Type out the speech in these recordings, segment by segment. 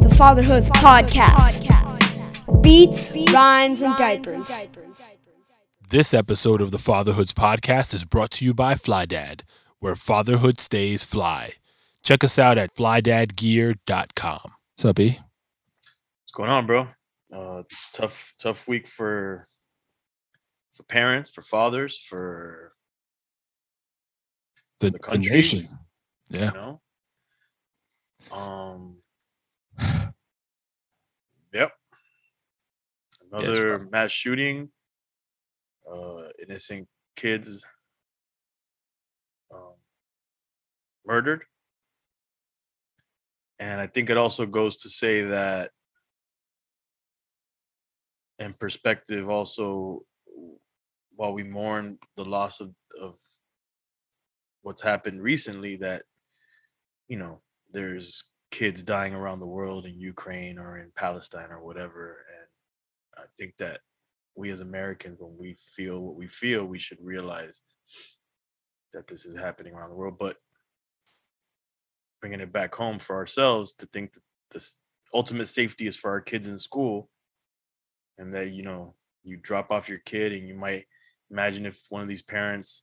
The Fatherhood Podcast. Beats, rhymes, and diapers. This episode of the Fatherhoods podcast is brought to you by FlyDad, where fatherhood stays fly. Check us out at flydadgear.com. What's up, E? What's going on, bro? Uh, tough, tough week for for parents, for fathers, for The, The the nation. Yeah. you know. Um. Yep. Another mass shooting. Uh, innocent kids um, murdered. And I think it also goes to say that, in perspective, also, while we mourn the loss of, of what's happened recently, that, you know, there's kids dying around the world in Ukraine or in Palestine or whatever. I think that we as Americans, when we feel what we feel, we should realize that this is happening around the world. But bringing it back home for ourselves to think that this ultimate safety is for our kids in school and that, you know, you drop off your kid and you might imagine if one of these parents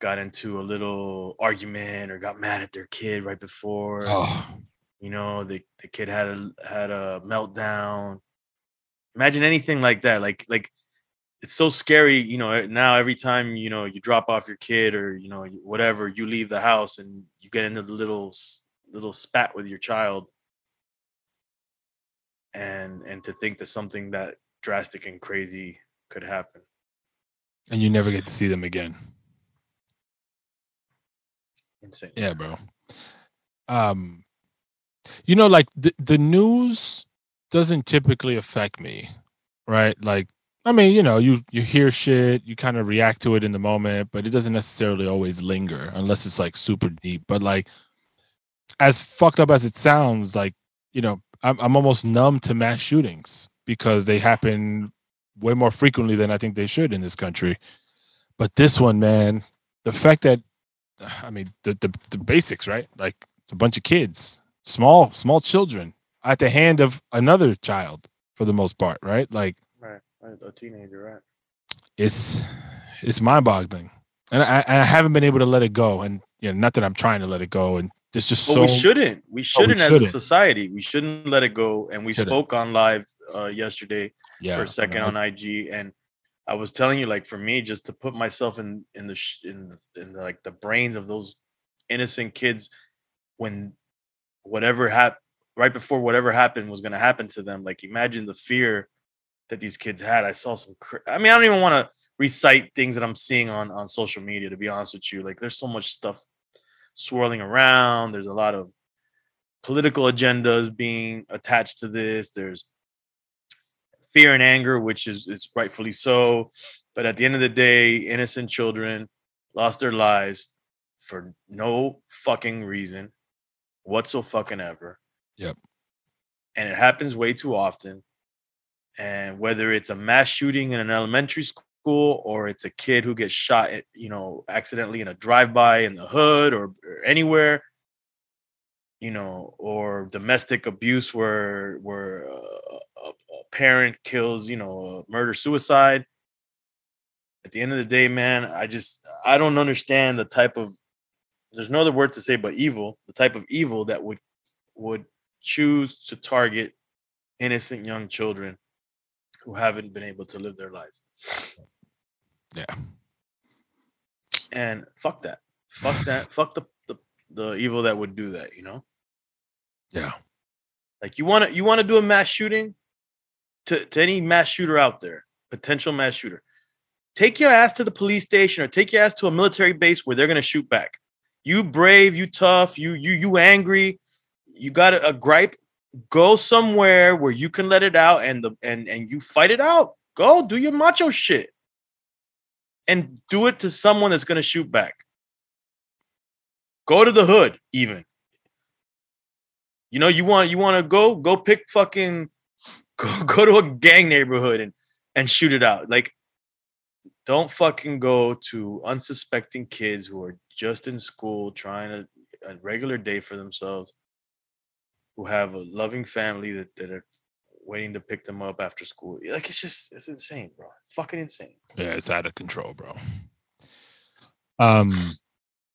got into a little argument or got mad at their kid right before Oh, you know the, the kid had a had a meltdown imagine anything like that like like it's so scary you know now every time you know you drop off your kid or you know whatever you leave the house and you get into the little little spat with your child and and to think that something that drastic and crazy could happen and you never get to see them again. insane Yeah, bro. Um, you know, like the the news doesn't typically affect me, right? Like, I mean, you know, you you hear shit, you kind of react to it in the moment, but it doesn't necessarily always linger unless it's like super deep. But like, as fucked up as it sounds, like you know, I'm I'm almost numb to mass shootings because they happen way more frequently than I think they should in this country. But this one, man, the fact that I mean the, the the basics, right? Like it's a bunch of kids, small small children at the hand of another child for the most part, right? Like right right, a teenager right it's it's mind-boggling, and I, I haven't been able to let it go. And you know, not that I'm trying to let it go, and there's just But so we shouldn't. We shouldn't as a shouldn't. society. We shouldn't let it go. And we Shouldn't. spoke on live uh, yesterday yeah for a second on IG, and I was telling you, like, for me, just to put myself in in the sh- in the, in the, like the brains of those innocent kids when whatever happened right before whatever happened was going to happen to them. Like, imagine the fear that these kids had. I saw some. Cr- I mean, I don't even want to recite things that I'm seeing on on social media. To be honest with you, like, there's so much stuff swirling around. There's a lot of political agendas being attached to this. There's fear and anger, which is is rightfully so. But at the end of the day, innocent children lost their lives for no fucking reason whatsoever fucking ever. Yep. And it happens way too often. And whether it's a mass shooting in an elementary school or it's a kid who gets shot, at, you know, accidentally in a drive-by in the hood or, or anywhere, you know, or domestic abuse where where a, a parent kills, you know, murder suicide. At the end of the day, man, I just I don't understand the type of there's no other word to say but evil, the type of evil that would would choose to target innocent young children who haven't been able to live their lives. Yeah. And fuck that. Fuck that. fuck the, the the evil that would do that, you know? Yeah. Like you want to you want to do a mass shooting to to any mass shooter out there, potential mass shooter. Take your ass to the police station or take your ass to a military base where they're going to shoot back. You brave, you tough, you you you angry, you got a, a uh, gripe, go somewhere where you can let it out and the and and you fight it out. Go do your macho shit. And do it to someone that's gonna shoot back. Go to the hood, even. You know, you want you want to go go pick fucking go, go to a gang neighborhood and and shoot it out. Like, don't fucking go to unsuspecting kids who are just in school trying to a regular day for themselves, who have a loving family that, that are waiting to pick them up after school. Like it's just it's insane, bro. Fucking insane. Yeah, it's out of control, bro. Um,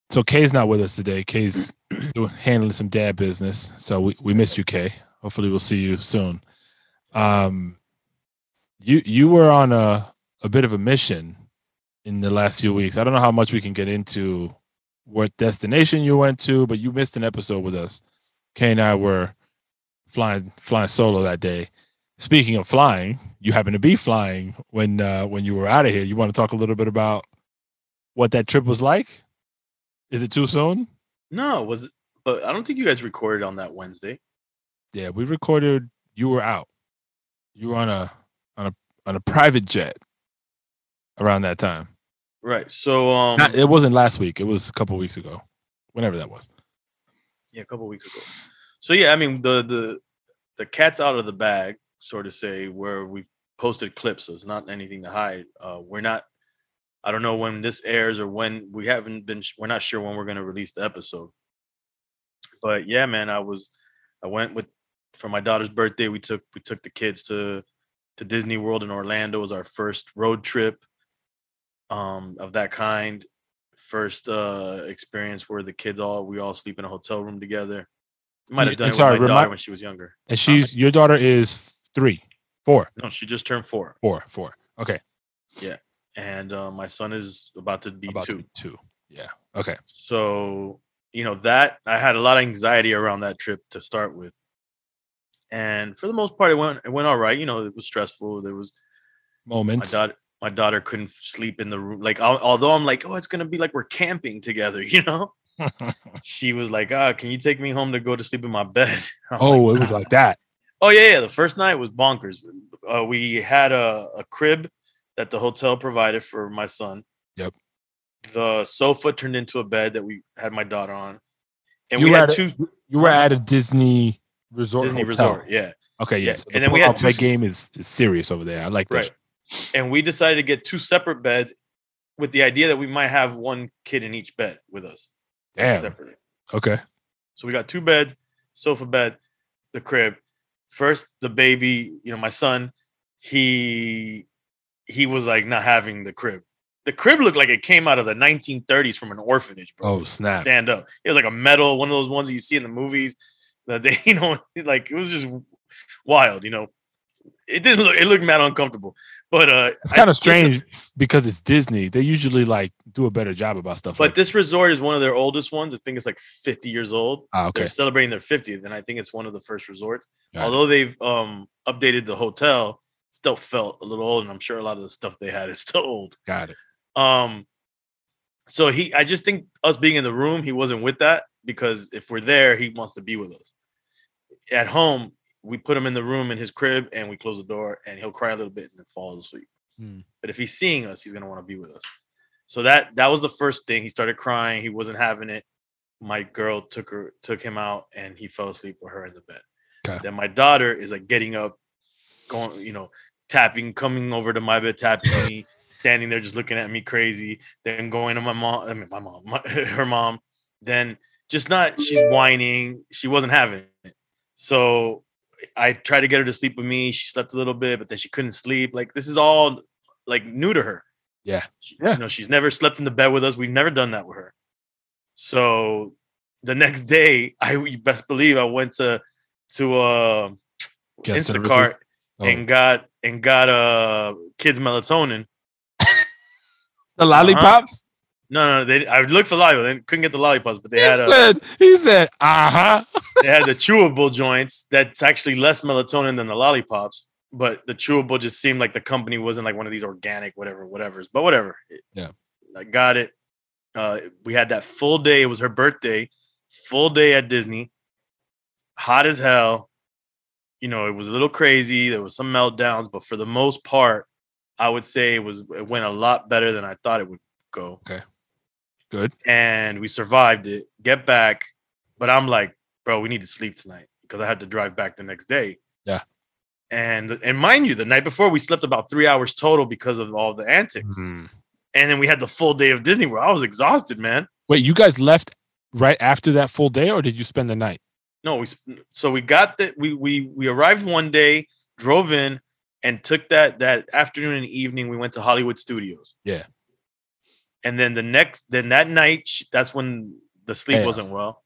so Kay's not with us today. Kay's handling some dad business, so we we miss you, Kay. Hopefully, we'll see you soon. Um, you you were on a a bit of a mission in the last few weeks. I don't know how much we can get into what destination you went to, but you missed an episode with us. Kay and I were flying flying solo that day. Speaking of flying, you happen to be flying when uh, when you were out of here. You want to talk a little bit about what that trip was like? Is it too soon? No, it was but I don't think you guys recorded on that Wednesday. Yeah, we recorded. You were out. You were on a on a on a private jet around that time. Right. So um Not, it wasn't last week. It was a couple weeks ago. Whenever that was. Yeah, a couple weeks ago. So yeah, I mean the the the cat's out of the bag, so to say, where we posted clips, so it's not anything to hide. Uh we're not I don't know when this airs or when we haven't been we're not sure when we're gonna release the episode. But yeah, man, I was I went with for my daughter's birthday, we took we took the kids to to Disney World in Orlando. It was our first road trip um of that kind. First uh experience where the kids all we all sleep in a hotel room together. Might have done it sorry, with my daughter when she was younger. And she's your daughter is three, four, No, she just turned four. four, four. Okay. Yeah, and uh, my son is about to be About to two. be two. Yeah. Okay. So, you know, that I had a lot of anxiety around that trip to start with. And for the most part, it went it went all right. You know, it was stressful. There was my Moments. daughter my daughter couldn't sleep in the room. Like al- although I'm like, oh, it's gonna be like we're camping together, you know. she was like, ah, can you take me home to go to sleep in my bed? Oh, like, it was like that. Oh yeah, yeah. The first night was bonkers. Uh, we had a, a crib that the hotel provided for my son. Yep. The sofa turned into a bed that we had my daughter on, and You we were had at a- two You were at a Disney resort. Disney hotel. resort. Yeah, Okay, Yeah, yes. and then we had two that game is, is serious over there. I like that. right. And we decided to get two separate beds, with the idea that we might have one kid in each bed with us Damn. separately. Okay. So we got two beds, sofa bed, the crib. First, the baby, you know, my son, he he was like not having the crib. The crib looked like it came out of the 1930s from an orphanage, bro. Oh snap. Stand up. It was like a metal, one of those ones that you see in the movies that they, you know, like it was just wild, you know. It didn't look it looked mad uncomfortable. But uh It's I- kind of just the- strange because it's Disney. They usually like do a better job about stuff. but like this resort is one of their oldest ones. I think it's like 50 years old. ah, okay. they're celebrating their 50th and i think it's one of the first resorts Got it. although they've um updated the hotel still felt a little old and i'm sure a lot of the stuff they had is still old Got it. um so he i just think us being in the room he wasn't with that because if we're there he wants to be with us at home we put him in the room in his crib and we close the door and he'll cry a little bit and then falls asleep. Hmm. but if he's seeing us he's going to want to be with us. So that that was the first thing. He started crying. He wasn't having it. My girl took her took him out and he fell asleep with her in the bed. Okay. then my daughter is like getting up going you know tapping coming over to my bed tapping me standing there just looking at me crazy then going to my mom i mean my mom my, her mom. Then just not she's whining. She wasn't having it. So i tried to get her to sleep with me she slept a little bit but then she couldn't sleep like this is all like new to her Yeah. She- Yeah. you know she's never slept in the bed with us we've never done that with her so the next day i you best believe i went to to uh Guest instacart? Oh. and got and got uh kids melatonin the lollipops. No no they i looked for lollipops they couldn't get the lollipops but they He had a said. He said. Uh huh. they had the chewable joints that's actually less melatonin than the lollipops but the chewable just seemed like the company wasn't like one of these organic whatever whatever's but whatever Yeah. i got it uh we had that full day it was her birthday full day at disney hot as hell you know, it was a little crazy. There was some meltdowns, but for the most part, I would say it was it went a lot better than I thought it would go. Okay. Good. And we survived it. Get back, but I'm like, bro, we need to sleep tonight because I had to drive back the next day. Yeah. And and mind you, the night before we slept about three hours total because of all the antics. Mhm. And then we had the full day of Disney World. I was exhausted, man. Wait, you guys left right after that full day, or did you spend the night? No, we so we got that we we we arrived one day, drove in, and took that that afternoon and evening. We went to Hollywood Studios. Yeah. And then the next, then that night, that's when the sleep Chaos. wasn't well.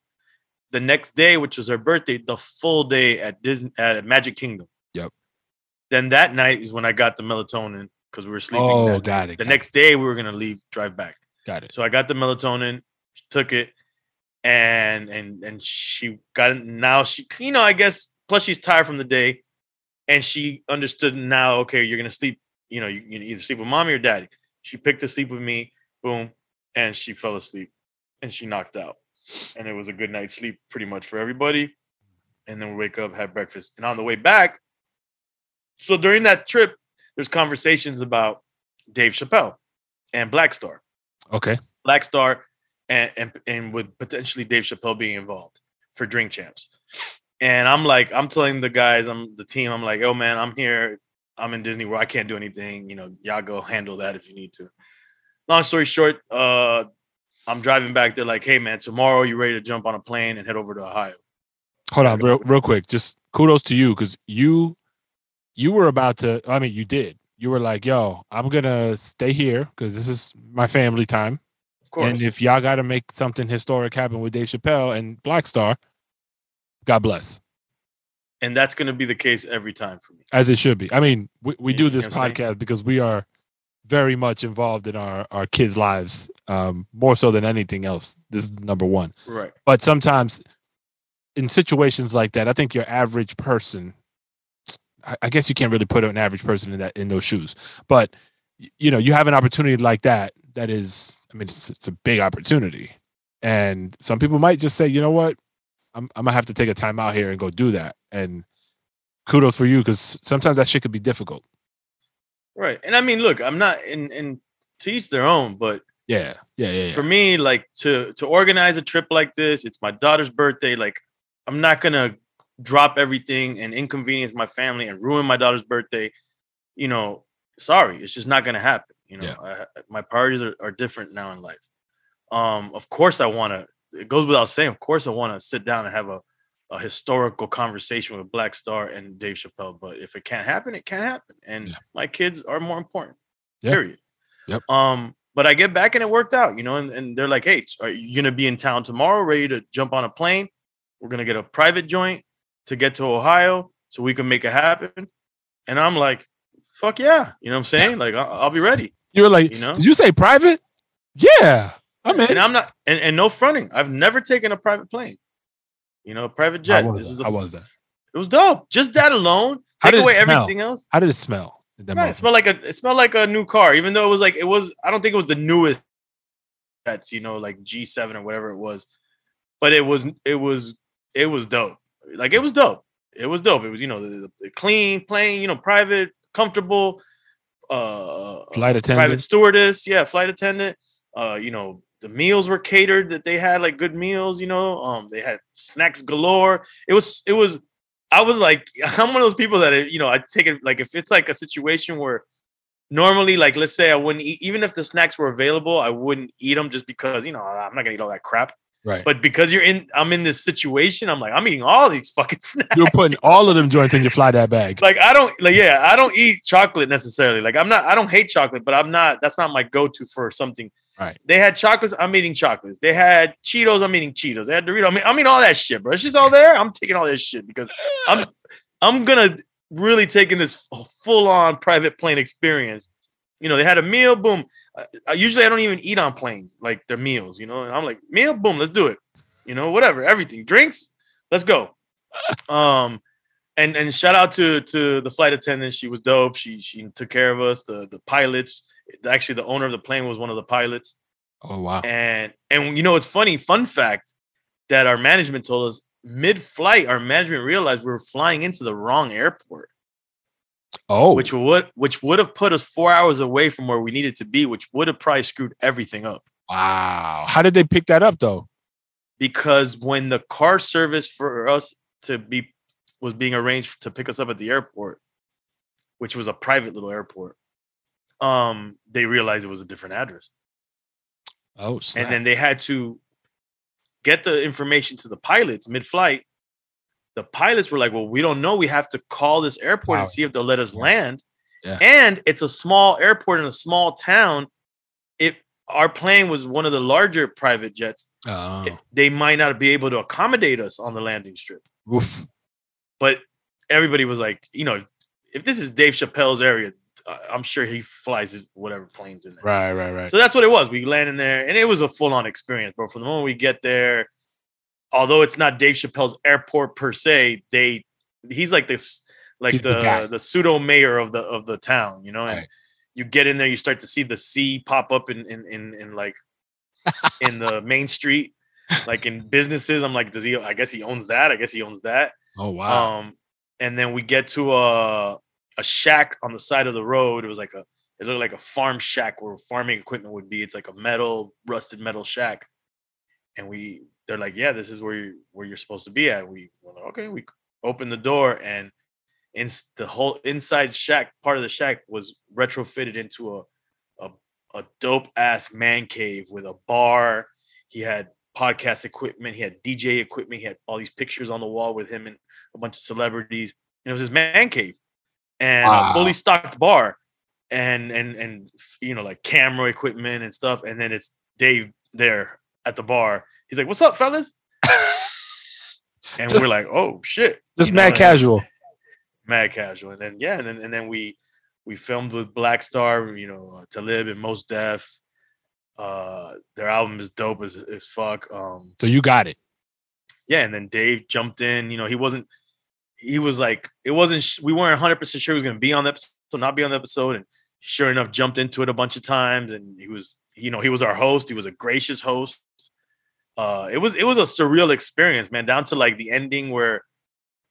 The next day, which was her birthday, the full day at Disney at Magic Kingdom. Yep. Then that night is when I got the melatonin because we were sleeping. Oh, got it, The got next day, we were gonna leave, drive back. Got it. So I got the melatonin, took it, and and and she got it. Now she, you know, I guess plus she's tired from the day, and she understood now. Okay, you're gonna sleep. You know, you, you either sleep with mommy or daddy. She picked to sleep with me. Boom, and she fell asleep, and she knocked out, and it was a good night's sleep pretty much for everybody. And then we wake up, have breakfast, and on the way back. So during that trip, there's conversations about Dave Chappelle and Black Star. Okay. Black Star and, and and with potentially Dave Chappelle being involved for Drink Champs. And I'm like, I'm telling the guys, I'm the team, I'm like, oh man, I'm here. I'm in Disney World. I can't do anything. You know, y'all go handle that if you need to. Long story short, uh, I'm driving back. They're like, hey man, tomorrow you ready to jump on a plane and head over to Ohio. Hold on, real, real quick. Just kudos to you because you you were about to. I mean, you did. You were like, "Yo, I'm gonna stay here because this is my family time, Of course. and if y'all got to make something historic happen with Dave Chappelle and Black Star, God bless." and that's gonna be the case every time for me. As it should be. I mean, we, we do this podcast because we are very much involved in our our kids' lives, um, more so than anything else. This is number one. Right. but sometimes in situations like that, I think your average person, I, I guess you can't really put an average person in that in those shoes, but you know, you have an opportunity like that. That is, I mean, it's, it's a big opportunity, and some people might just say, you know what, I'm I'm gonna have to take a time out here and go do that. And kudos for you because sometimes that shit could be difficult. Right. And I mean, look, I'm not in in to each their own, but Yeah, yeah, yeah. yeah. for me like to to organize a trip like this it's my daughter's birthday like i'm not gonna drop everything and inconvenience my family and ruin my daughter's birthday you know sorry it's just not gonna happen you know Yeah. I, my priorities are, are different now in life um of course i want to it goes without saying of course i want to sit down and have a a historical conversation with black star and dave chappelle but if it can't happen it can't happen and Yeah. my kids are more important period Yep. um but I get back and it worked out, you know, and, and they're like, hey, are you gonna be in town tomorrow, ready to jump on a plane? We're gonna get a private joint to get to Ohio so we can make it happen. And I'm like, fuck yeah, you know what I'm saying? Like, I'll, I'll be ready, you were like, you know. did you say private? Yeah, I'm in. And I'm not, and, and no fronting. I've never taken a private plane, you know, private How jet. was This was that? How was that? it was dope. Just that alone, take away everything else. How did it smell? Right, it smelled like a it smelled like a new car, even though it was like it was. I don't think it was the newest that's you know like G7 or whatever it was, but it was it was it was dope. Like it was dope. It was dope. It was you know the, the clean, plain, you know, private, comfortable. Uh, Flight attendant. private stewardess, yeah, flight attendant. Uh, you know, the meals were catered that they had like good meals. You know, um, they had snacks galore. It was it was I was like, I'm one of those people that, you know, I take it like if it's like a situation where normally, like, let's say I wouldn't eat, even if the snacks were available, I wouldn't eat them just because, you know, I'm not gonna eat all that crap. Right. But because you're in, I'm in this situation, I'm like, I'm eating all these fucking snacks. You're putting all of them joints in your fly that bag. like, I don't, like, yeah, I don't eat chocolate necessarily. Like, I'm not, I don't hate chocolate, but I'm not, that's not my go to for something. Right. They had chocolates, I'm eating chocolates. They had Cheetos, I'm eating Cheetos. They had Doritos, I mean, I mean all that shit, bro. It's just all there. I'm taking all this shit because I'm I'm gonna really taking this full on private plane experience. You know, they had a meal, boom. I- usually I don't even eat on planes, like their meals, you know. And I'm like, meal, boom, let's do it. You know, whatever, everything, drinks, let's go. Um, and and shout out to to the flight attendant. She was dope. She she took care of us. The the pilots, actually, the owner of the plane was one of the pilots. Oh wow. And and you know, it's funny. Fun fact that our management told us mid-flight, our management realized we were flying into the wrong airport, Oh, which would which would have put us four hours away from where we needed to be, which would have probably screwed everything up. wow. How did they pick that up though? Because when the car service for us to be was being arranged to pick us up at the airport, which was a private little airport, um, they realized it was a different address. Oh, snap. and then they had to get the information to the pilots mid-flight. The pilots were like, "Well, we don't know. We have to call this airport Wow. and see if they'll let us Yeah. land." Yeah. And it's a small airport in a small town. It our plane was one of the larger private jets. oh, it- they might not be able to accommodate us on the landing strip. oof. But everybody was like, you know, if, if this is Dave Chappelle's area, I'm sure he flies his whatever planes in there. right, right, right. So that's what it was. We landed there, and it was a full on experience, bro. From the moment we get there, although it's not Dave Chappelle's airport per se, they he's like this, like He's the the the pseudo mayor of the of the town, you know. And Right. you get in there, you start to see the sea pop up in in in, in like in the main street, like in businesses. I'm like, does he? I guess he owns that. I guess he owns that. oh, wow. Um, and then we get to a a shack on the side of the road. It was like a it looked like a farm shack where farming equipment would be. It's like a metal, rusted metal shack. And we they're like, yeah, this is where you where you're supposed to be at. We were like, okay, we open the door and in the whole inside shack part of the shack was retrofitted into a a, a dope ass man cave with a bar. He had podcast equipment, he had DJ equipment, he had all these pictures on the wall with him and a bunch of celebrities. And it was his man cave and Wow. a fully stocked bar and and and you know like camera equipment and stuff. And then it's Dave there at the bar. He's like, "What's up, fellas?" And Just- we're like, "Oh shit!" Just you know, mad casual. mad casual. And then yeah, and then and then we we filmed with Black Star, you know, uh, Talib and Mos Def. Uh, their album is dope as as fuck. Um, So you got it. yeah, and then Dave jumped in. You know, he wasn't. He was like, it wasn't. We weren't 100 percent sure he was going to be on the episode, not be on the episode, and sure enough, jumped into it a bunch of times. And he was, you know, he was our host. He was a gracious host. Uh, it was it was a surreal experience, man. Down to like the ending where,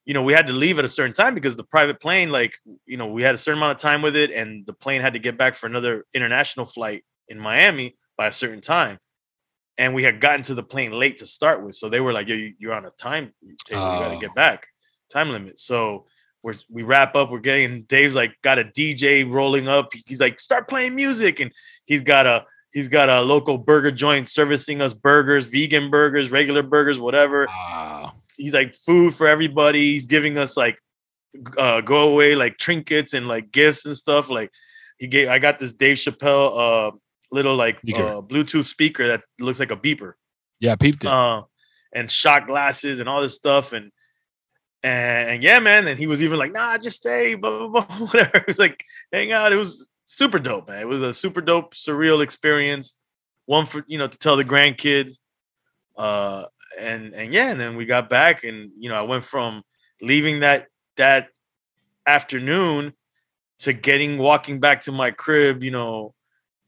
you know, we had to leave at a certain time because the private plane, like, you know, we had a certain amount of time with it, and the plane had to get back for another international flight in Miami by a certain time and we had gotten to the plane late to start with. So they were like, "Yo, you- you're on a time table. You got to Oh. get back, time limit." So we're we wrap up. We're getting Dave's like got a DJ rolling up. He's like, "Start playing music," and he's got a he's got a local burger joint servicing us burgers, vegan burgers, regular burgers, whatever. Wow. He's like food for everybody. He's giving us like uh, go away like trinkets and like gifts and stuff. Like he gave I got this Dave Chappelle uh little like uh, Bluetooth speaker that looks like a beeper Yeah, peeped it. uh, and shot glasses and all this stuff and and yeah, man. And he was even like, nah, just stay, blah blah blah, whatever. It was like hang out. It was super dope, man. It was a super dope, surreal experience. One for you know to tell the grandkids. Uh and and yeah, and then we got back and you know, I went from leaving that that afternoon to getting walking back to my crib, you know,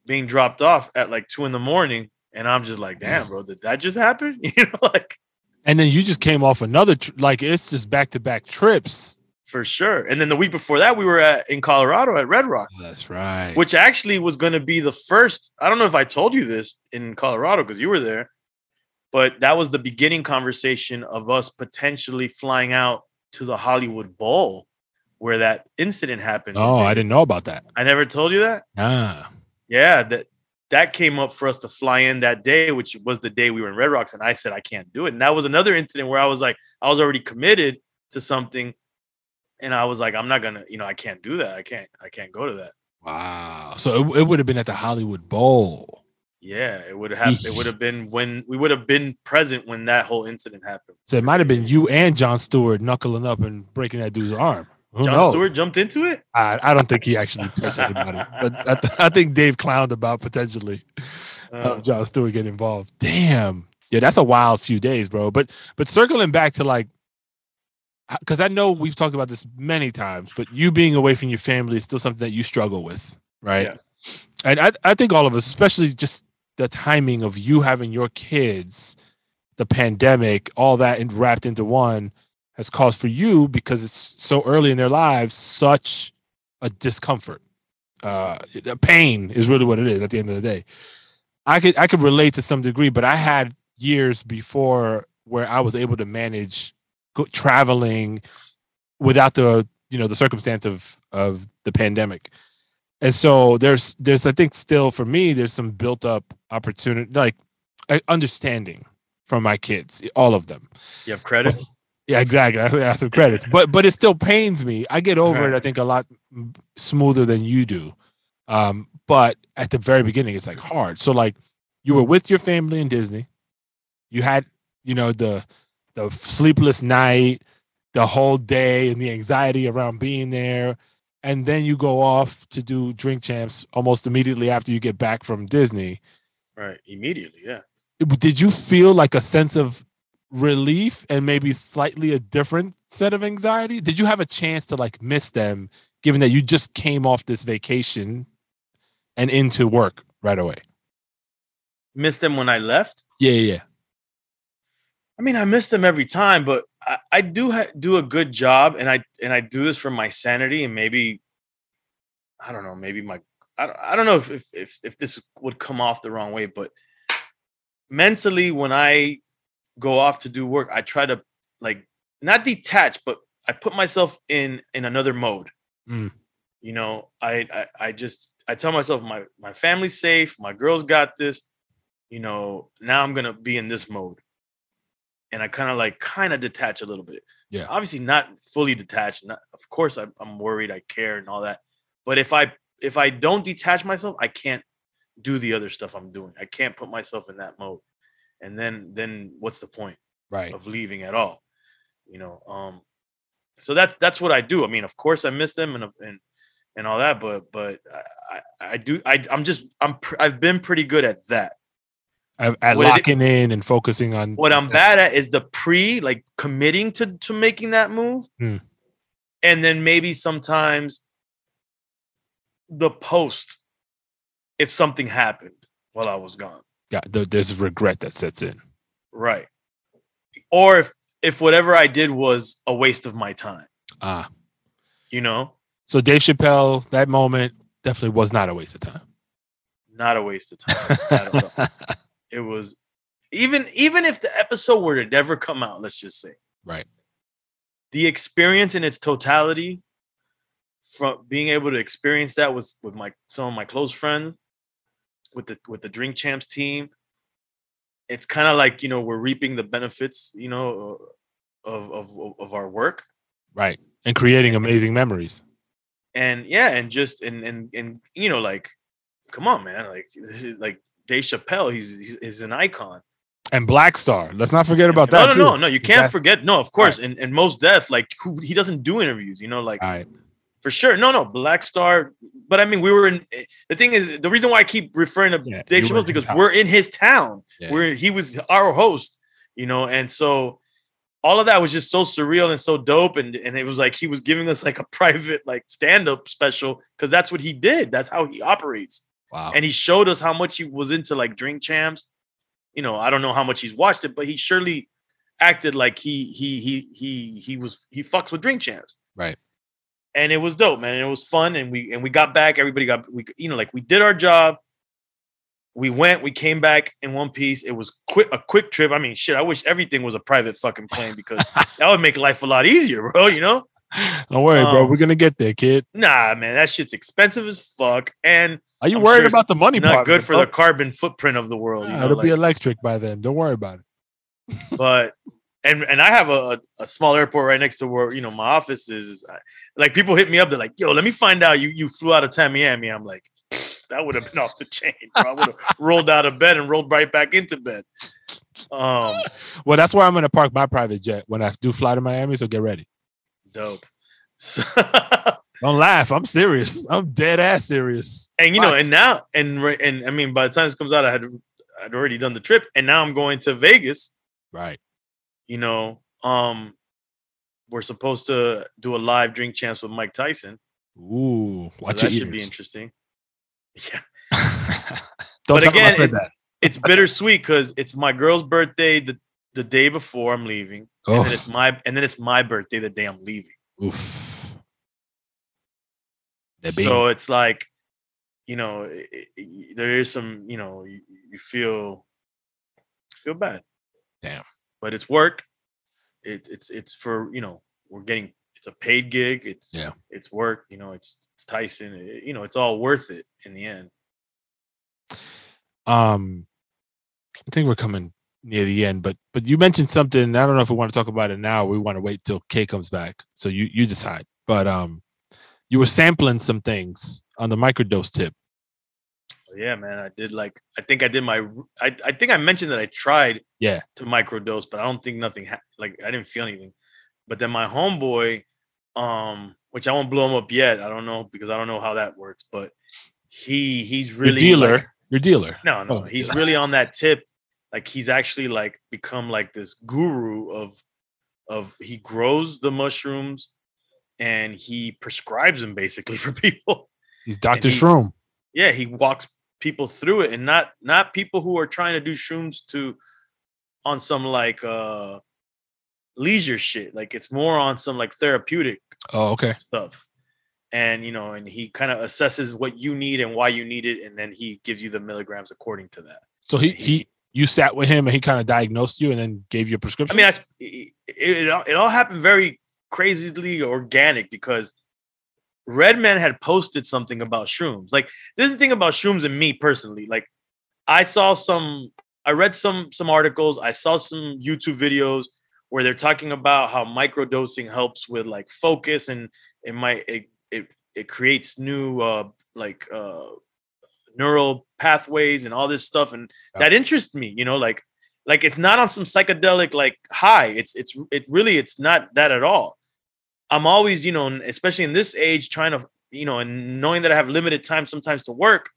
being dropped off at like two in the morning. And I'm just like, damn, bro, did that just happen? You know, like And then you just came off another tr- like it's just back to back trips. for sure. And then the week before that, we were at in Colorado at Red Rocks, That's right. which actually was going to be the first. I don't know if I told you this in Colorado because you were there, but that was the beginning conversation of us potentially flying out to the Hollywood Bowl where that incident happened. oh, I didn't know about that. I never told you that. Ah. Yeah, that that came up for us to fly in that day, which was the day we were in Red Rocks, and I said I can't do it. And that was another incident where I was like, I was already committed to something, and I was like, I'm not gonna, you know, I can't do that. I can't, I can't go to that. Wow. So it, it would have been at the Hollywood Bowl. Yeah, it would have, it would have been when we would have been present when that whole incident happened. So it might have been you and Jon Stewart knuckling up and breaking that dude's arm. Who Jon knows? Stewart jumped into it. I, I don't think he actually punched anybody, but I, th- I think Dave clowned about potentially uh, Uh, Jon Stewart getting involved. Damn, yeah, that's a wild few days, bro. But but circling back to like, because I know we've talked about this many times, but you being away from your family is still something that you struggle with, right? Yeah. And I I think all of us, especially just the timing of you having your kids, the pandemic, all that and wrapped into one has caused for you because it's so early in their lives such a discomfort. Uh, a pain is really what it is at the end of the day. I could I could relate to some degree, but I had years before where I was able to manage go, traveling without the you know the circumstance of of the pandemic. And so there's there's I think still for me there's some built up opportunity like uh, understanding from my kids, all of them. You have credits. Yeah, exactly. I have some credits, but but it still pains me. I get over Right. it. I think a lot smoother than you do. Um, but at the very beginning, it's like hard. So like you were with your family in Disney, you had you know the the sleepless night, the whole day, and the anxiety around being there, and then you go off to do drink champs almost immediately after you get back from Disney Right. Immediately. Yeah. did you feel like a sense of relief and maybe slightly a different set of anxiety did you have a chance to like miss them given that you just came off this vacation and into work right away Missed them when I left. yeah yeah yeah. I mean, I miss them every time, but I, I do ha- do a good job, and I and I do this for my sanity, and maybe I don't know, maybe my I don't, I don't know if, if if if this would come off the wrong way, but mentally, when I go off to do work, I try to like not detach, but I put myself in in another mode. Mm. You know, I, I I just I tell myself my my family's safe, my girls got this. You know, now I'm gonna be in this mode and I kind of like kind of detach a little bit. Yeah. Obviously not fully detached. Not, of course I, I'm worried, I care and all that. But if I if I don't detach myself, I can't do the other stuff I'm doing. I can't put myself in that mode. And then then what's the point right of leaving at all? You know, um so that's that's what I do. I mean, of course I miss them and and and all that, but but I I, do I I'm just I'm pr- I've been pretty good at that. at, at What it- locking in and focusing on What I'm bad at is the pre, like committing to to making that move, Hmm. and then maybe sometimes the post if something happened while I was gone, yeah there's regret that sets in right? Or if if whatever I did was a waste of my time, ah you know, so dave chappelle that moment definitely was not a waste of time not a waste of time. Not at all. it was even even if the episode were to never come out, let's just say. right the experience in its totality from being able to experience that with with my some of my close friends with the with the drink champs team it's kind of like you know we're reaping the benefits you know of of of- our work. Right and creating amazing memories. And yeah and just and and and you know like come on man like this is like Dave Chappelle he's he's, he's an icon. And black star let's not forget about no that no too. no no you can't forget no of course and and Mos Def like who he doesn't do interviews you know like all right for sure. No, no, Black Star. But I mean, we were in. The thing is, the reason why I keep referring to Yeah, Dave Chappelle because we're in his town. Yeah. Where he was our host, you know, and so all of that was just so surreal and so dope, and and it was like he was giving us like a private like stand up special because that's what he did. That's how he operates, wow and he showed us how much he was into like Drink Champs. You know, I don't know how much he's watched it, but he surely acted like he he he he he was he fucks with Drink Champs right and it was dope, man. And it was fun, and we and we got back. Everybody got we, you know, like we did our job. We went, we came back in one piece. It was quick, a quick trip. I mean, shit. I wish everything was a private fucking plane because that would make life a lot easier, bro. You know? don't worry bro Um, we're gonna get there kid Nah, man, that shit's expensive as fuck, and are you I'm worried sure about the money not part good for bro? the carbon footprint of the world. You know, it'll be electric by then. Don't worry about it. but and and I have a, a small airport right next to where you know my office is. Like people hit me up, they're like, "Yo, let me find out you you flew out of Tamiami." I'm like, that would have been off the chain. Bro. I would have rolled out of bed and rolled right back into bed. Um, Well, that's where I'm gonna park my private jet when I do fly to Miami. So get ready. dope. So, Don't laugh. I'm serious. I'm dead ass serious. and you know, and now, and and I mean, by the time this comes out, I had I'd already done the trip, and now I'm going to Vegas. Right. You know, um, we're supposed to do a live drink champs with Mike Tyson. Ooh, So that should be interesting. Yeah. Don't But again, it- that. it's bittersweet because it's my girl's birthday the the day before I'm leaving, Oh, and then it's my and then it's my birthday the day I'm leaving. oof. So it's like, you know, i- i- there is some, you know, you, you feel feel bad. Damn. But it's work. It, it's it's for you know we're getting it's a paid gig. It's Yeah. It's work. You know, it's it's Tyson. it- you know, it's all worth it in the end. um i think we're coming near the end but but you mentioned something i don't know if we want to talk about it now or we want to wait till k comes back so you you decide but um you were sampling some things on the microdose tip Yeah, man. I did like I think I did my I I think I mentioned that I tried Yeah. to microdose, but I don't think nothing ha- like I didn't feel anything. But then my homeboy, um, which I won't blow him up yet. I don't know because I don't know how that works, but he he's your really dealer like- your dealer no, no, Oh, he's dealer. really on that tip. Like he's actually like become like this guru of of he grows the mushrooms and he prescribes them basically for people he's dr shroom yeah he walks people through it and not not people who are trying to do shrooms to on some like uh leisure shit. Like it's more on some like therapeutic oh okay. stuff. And you know and he kind of assesses what you need and why you need it and then he gives you the milligrams according to that. So he he you sat with him and he kind of diagnosed you and then gave you a prescription? Mean I, it, it, all- it all happened very crazily organic because redman had posted something about shrooms. Like this is the thing about shrooms and me personally. Like i saw some i read some some articles. I saw some youtube videos where they're talking about how microdosing helps with like focus and it might it it, it creates new uh like uh neural pathways and all this stuff. And Yeah. that interests me you know like like it's not on some psychedelic like high. It's it's it really it's not that at all i'm always you know especially in this age trying to you know and knowing that i have limited time sometimes to work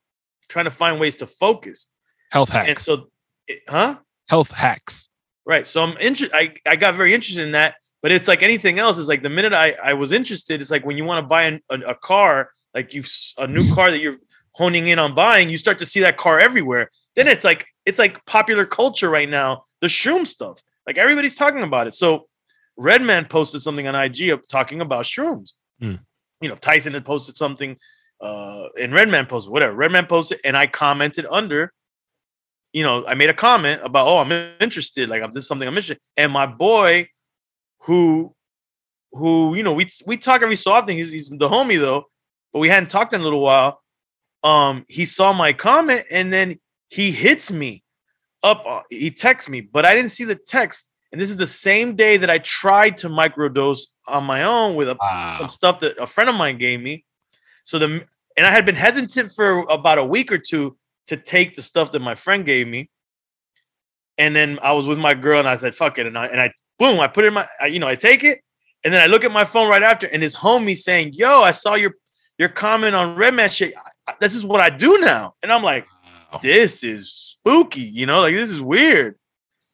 trying to find ways to focus health hacks. and so it, huh health hacks Right. So I'm interested. I, I got very interested in that, but it's like anything else. It's like the minute I, I was interested, it's like when you want to buy an, a, a car, like you a new car that you're honing in on buying, you start to see that car everywhere. Then it's like it's like popular culture right now. The shroom stuff, like everybody's talking about it. So Redman posted something on IG talking about shrooms. Hmm. You know, Tyson had posted something, uh, and Redman posted whatever. Redman posted, and I commented under you know, I made a comment about, oh, I'm interested. Like, this is something I'm interested. And my boy, who, who, you know, we we talk every so often. He's, he's the homie though, but we hadn't talked in a little while. Um, he saw my comment and then he hits me up. uh, He texts me, but I didn't see the text. And this is the same day that I tried to microdose on my own with a, wow. some stuff that a friend of mine gave me. So the and I had been hesitant for about a week or two to take the stuff that my friend gave me. And then I was with my girl and I said, fuck it. And I and I boom, I put it in my I, you know, I take it. And then I look at my phone right after and his homie saying, Yo, I saw your your comment on Redman shit. I- I- This is what I do now. And I'm like, this is spooky, you know, like this is weird.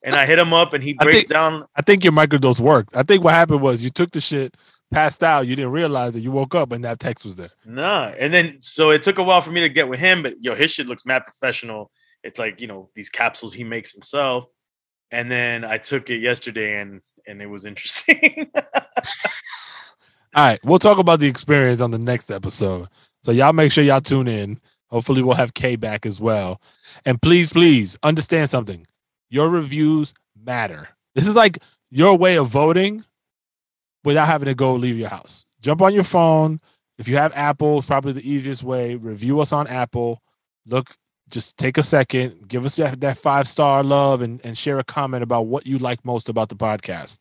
And I hit him up and he I breaks think- down. I think your microdose worked. I think what happened was you took the shit, passed out, you didn't realize that you woke up and that text was there. Nah. And then so it took a while for me to get with him, but yo, his shit looks mad professional. It's like, you know, these capsules he makes himself. And then I took it yesterday and and it was interesting. All right, we'll talk about the experience on the next episode. So y'all make sure y'all tune in. Hopefully we'll have K back as well. And please, please understand something. Your reviews matter. This is like your way of voting without having to go leave your house. Jump on your phone. If you have Apple, it's probably the easiest way. Review us on Apple. Look, just take a second, give us that, that five star love and, and share a comment about what you like most about the podcast.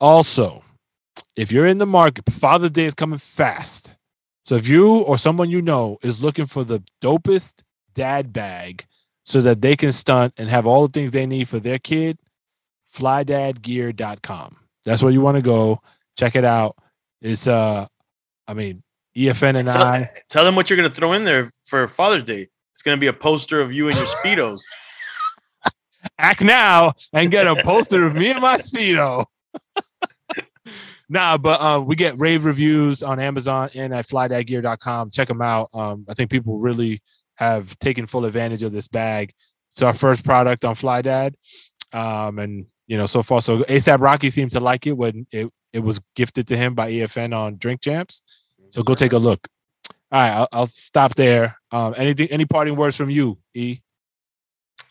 Also, if you're in the market, Father's Day is coming fast. So if you or someone you know is looking for the dopest dad bag so that they can stunt and have all the things they need for their kid, flydadgear.com. That's where you want to go. Check it out. It's uh I mean, EFN and tell, I tell them what you're gonna throw in there for Father's Day. It's gonna be a poster of you and your speedos. act now and get a poster of me and my speedo. nah, but uh, we get rave reviews on Amazon and at flydadgear.com. Check them out. Um, I think people really have taken full advantage of this bag. It's our first product on Flydad. Um, and you know, so far so ASAP Rocky seemed to like it when it, it was gifted to him by EFN on Drink Champs. So go take a look. All right, I'll, I'll stop there. Um, anything, any parting words from you, E?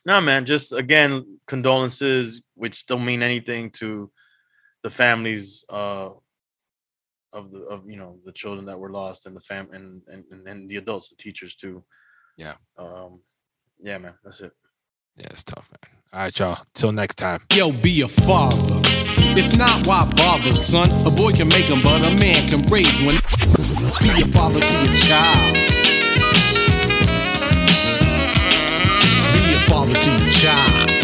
No, man. Just again, condolences, which don't mean anything to the families uh, of the of you know the children that were lost and the fam and and, and the adults, the teachers too. Yeah. Um, yeah, man. That's it. Yeah, it's tough, man. All right, y'all. Till next time. Yo, be a father. If not, why bother, son? A boy can make him, but a man can raise one. Be a father to your child. Be a father to your child.